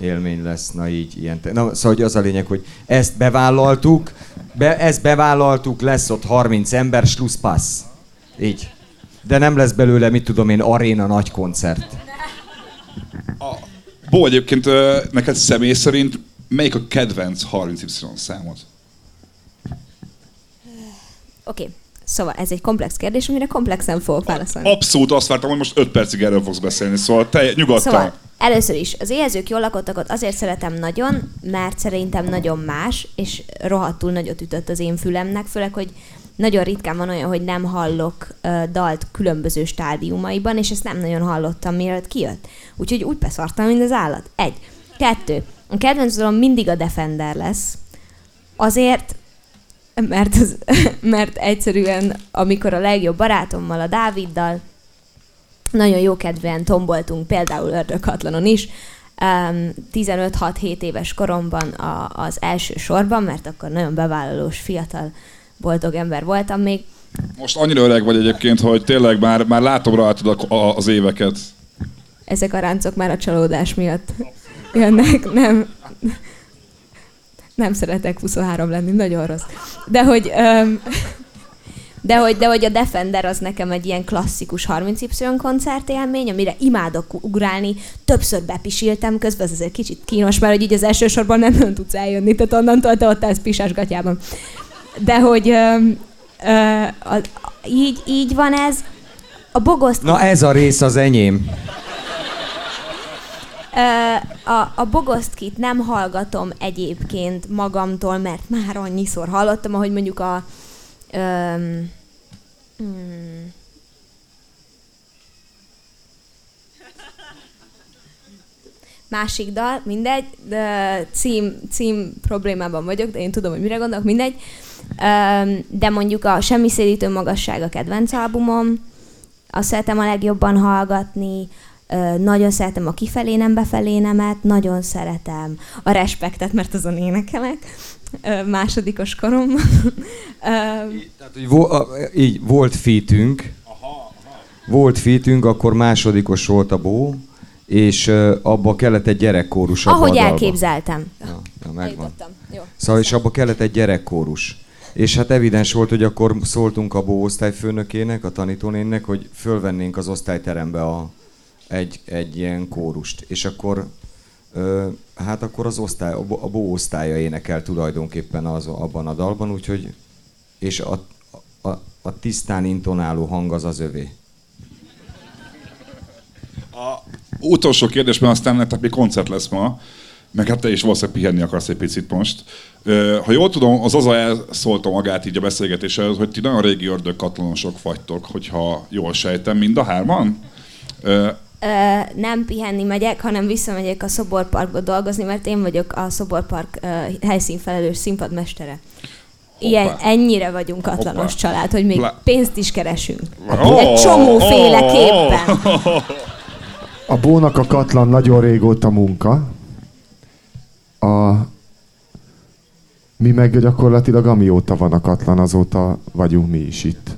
élmény lesz, na így ilyen. Na, szóval hogy az a lényeg, hogy ezt bevállaltuk, be, ezt bevállaltuk, lesz ott 30 ember, passz. Így. De nem lesz belőle, mit tudom én, aréna nagy koncert. A, Bó, egyébként neked személy szerint melyik a kedvenc 30Y számod? Oké, okay. Szóval ez egy komplex kérdés, amire komplexen fogok válaszolni. Abszolút azt vártam, hogy most 5 percig erről fogsz beszélni, szóval te nyugodtan. Szóval először is, az éhezők jól lakottakot azért szeretem nagyon, mert szerintem nagyon más, és rohadtul nagyot ütött az én fülemnek, főleg, hogy nagyon ritkán van olyan, hogy nem hallok uh, dalt különböző stádiumaiban, és ezt nem nagyon hallottam, mielőtt kijött. Úgyhogy úgy beszartam, mint az állat. Egy. Kettő. A kedvenc dalom mindig a Defender lesz. Azért, mert, az, mert egyszerűen, amikor a legjobb barátommal, a Dáviddal, nagyon jó kedven tomboltunk, például Ördöghatlanon is, um, 15-6-7 éves koromban a, az első sorban, mert akkor nagyon bevállalós, fiatal boldog ember voltam még. Most annyira öreg vagy egyébként, hogy tényleg már, már látom rajtad az éveket. Ezek a ráncok már a csalódás miatt jönnek, nem. Nem szeretek 23 lenni, nagyon rossz. De hogy, um, de hogy, de hogy a Defender az nekem egy ilyen klasszikus 30Y koncertélmény, amire imádok ugrálni, többször bepisiltem, közben ez azért kicsit kínos, mert hogy így az első sorban nem, nem tudsz eljönni, tehát onnantól te ott állsz pisás gatyában de hogy ö, ö, a, így, így van ez. A bogoszt... Na ez a rész az enyém. A, a bogosztkit nem hallgatom egyébként magamtól, mert már annyiszor hallottam, ahogy mondjuk a... Um, hmm, másik dal, mindegy, de cím, cím problémában vagyok, de én tudom, hogy mire gondolok, mindegy. De mondjuk a Semmi szédítő magasság a kedvenc albumom, azt szeretem a legjobban hallgatni, nagyon szeretem a kifelé nem befelé nemet, nagyon szeretem a respektet, mert azon énekelek másodikos korom. Tehát, hogy vo- így volt fitünk, volt fitünk, akkor másodikos volt a bó, és abba kellett egy gyerekkórus a Ahogy badalba. elképzeltem. Ja, ja, megvan. Jó. Szóval és abba kellett egy gyerekkórus. És hát evidens volt, hogy akkor szóltunk a bó osztályfőnökének, a tanítónénnek, hogy fölvennénk az osztályterembe a, egy, egy ilyen kórust. És akkor Ö, hát akkor az osztály, a, a bó osztálya énekel tulajdonképpen az, abban a dalban, úgyhogy és a, a, a tisztán intonáló hang az az övé. A utolsó kérdés, mert aztán nektek még koncert lesz ma, meg hát te is valószínűleg pihenni akarsz egy picit most. Ha jól tudom, az az elszólta magát így a beszélgetéshez, hogy ti nagyon régi ördög katlanosok vagytok, hogyha jól sejtem, mind a hárman? Ö, nem pihenni megyek, hanem visszamegyek a szoborparkba dolgozni, mert én vagyok a szoborpark ö, helyszínfelelős színpadmestere. Ilyen, Hoppá. ennyire vagyunk katlanos Hoppá. család, hogy még Lá- pénzt is keresünk. Ó, Egy csomóféleképpen. A bónak a katlan nagyon régóta munka. A... Mi meg gyakorlatilag amióta van a katlan, azóta vagyunk mi is itt.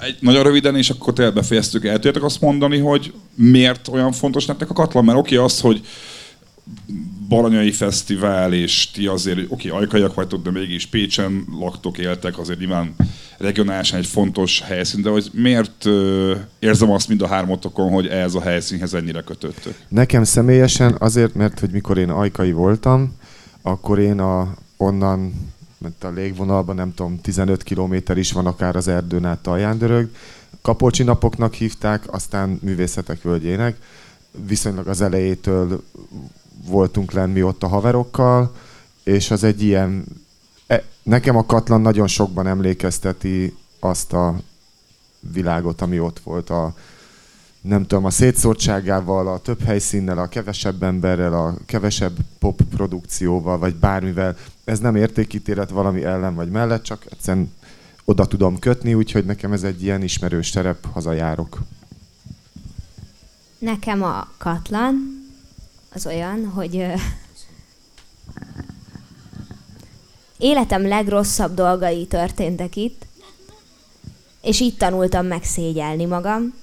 Egy, nagyon röviden, és akkor tényleg befejeztük. El tudjátok azt mondani, hogy miért olyan fontos nektek a katlan? Mert oké, az, hogy Baranyai Fesztivál, és ti azért, oké, ajkaiak vagytok, de mégis Pécsen laktok, éltek, azért nyilván regionálisan egy fontos helyszín, de hogy miért ö, érzem azt mind a hármatokon, hogy ehhez a helyszínhez ennyire kötöttök? Nekem személyesen azért, mert hogy mikor én ajkai voltam, akkor én a, onnan, mert a légvonalban nem tudom, 15 kilométer is van akár az erdőn át Talján Kapolcsi napoknak hívták, aztán művészetek völgyének. Viszonylag az elejétől voltunk lenn mi ott a haverokkal, és az egy ilyen... E, nekem a Katlan nagyon sokban emlékezteti azt a világot, ami ott volt a, nem tudom, a szétszórtságával, a több helyszínnel, a kevesebb emberrel, a kevesebb pop produkcióval, vagy bármivel. Ez nem értékítélet valami ellen vagy mellett, csak egyszerűen oda tudom kötni, úgyhogy nekem ez egy ilyen ismerős terep, hazajárok. Nekem a katlan az olyan, hogy ö, életem legrosszabb dolgai történtek itt, és itt tanultam meg szégyelni magam,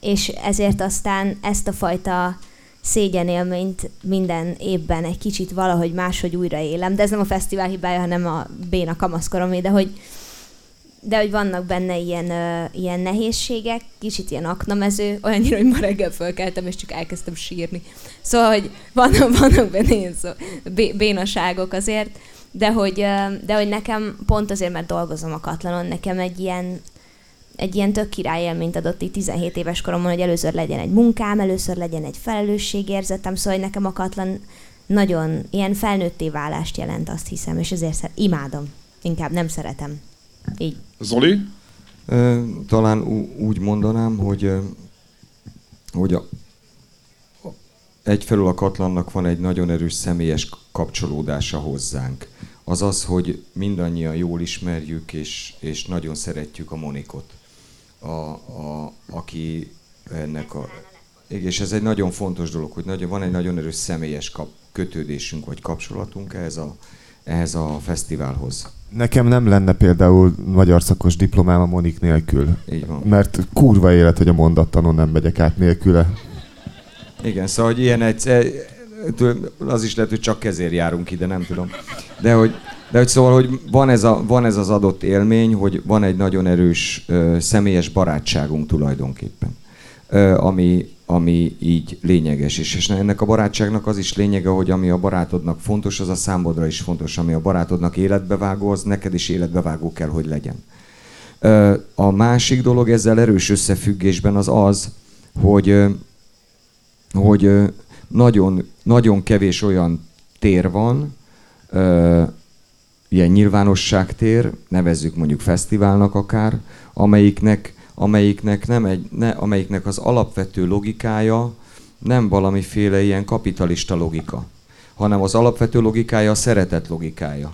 és ezért aztán ezt a fajta szégyenélményt minden évben egy kicsit valahogy máshogy újra élem, de ez nem a fesztivál hibája, hanem a béna kamaszkoromé, de hogy de hogy vannak benne ilyen, ö, ilyen nehézségek, kicsit ilyen aknamező, olyannyira, hogy ma reggel fölkeltem, és csak elkezdtem sírni. Szóval, hogy vannak, vannak benne ilyen szó, bé, bénaságok azért, de hogy, ö, de hogy nekem pont azért, mert dolgozom a katlanon, nekem egy ilyen, egy ilyen tök király élményt adott így 17 éves koromban, hogy először legyen egy munkám, először legyen egy felelősségérzetem, szóval hogy nekem a katlan nagyon ilyen felnőtté válást jelent, azt hiszem, és ezért szer- imádom. Inkább nem szeretem. Így. Zoli? Talán ú- úgy mondanám, hogy, hogy a, a- egyfelől a Katlannak van egy nagyon erős személyes kapcsolódása hozzánk. Az az, hogy mindannyian jól ismerjük és, és nagyon szeretjük a Monikot, a, a, aki ennek a... És ez egy nagyon fontos dolog, hogy nagyon, van egy nagyon erős személyes kap, kötődésünk vagy kapcsolatunk ehhez a, ehhez a fesztiválhoz. Nekem nem lenne például magyar szakos diplomám a Monik nélkül. Így van. Mert kurva élet, hogy a mondattanon nem megyek át nélküle. Igen, szóval hogy ilyen egyszer, az is lehet, hogy csak ezért járunk ide, nem tudom. De hogy, de hogy szóval, hogy van ez, a, van ez az adott élmény, hogy van egy nagyon erős ö, személyes barátságunk tulajdonképpen, ö, ami, ami így lényeges. És, és ennek a barátságnak az is lényege, hogy ami a barátodnak fontos, az a számodra is fontos. Ami a barátodnak életbevágó, az neked is életbevágó kell, hogy legyen. Ö, a másik dolog ezzel erős összefüggésben az az, hogy ö, hogy ö, nagyon, nagyon kevés olyan tér van, ilyen nyilvánosságtér, nevezzük mondjuk fesztiválnak akár, amelyiknek, amelyiknek, nem egy, ne, amelyiknek az alapvető logikája nem valamiféle ilyen kapitalista logika, hanem az alapvető logikája a szeretet logikája.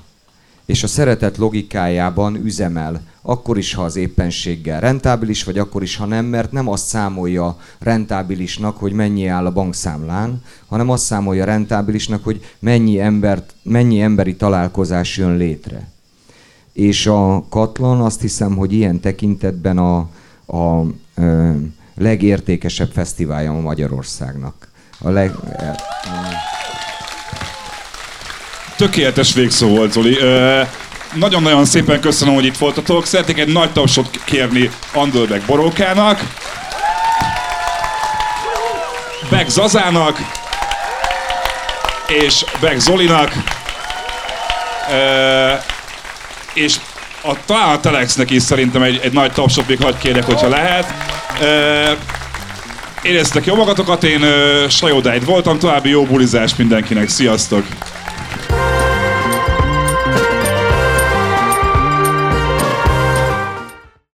És a szeretet logikájában üzemel, akkor is, ha az éppenséggel rentábilis, vagy akkor is, ha nem, mert nem azt számolja rentábilisnak, hogy mennyi áll a bankszámlán, hanem azt számolja rentábilisnak, hogy mennyi, embert, mennyi emberi találkozás jön létre. És a Katlan azt hiszem, hogy ilyen tekintetben a, a ö, legértékesebb fesztiválja Magyarországnak. A leg, e, Tökéletes végszó volt, Zoli. Nagyon-nagyon szépen köszönöm, hogy itt voltatok. Szeretnék egy nagy tapsot kérni Andölbek Borókának, Beck Zazának, és Beck Zolinak, és a, talán a Telexnek is szerintem egy, egy nagy tapsot még hagyd kérjek, hogyha lehet. Éreztek jó magatokat, én Sajodáid voltam, további jó bulizást mindenkinek, sziasztok!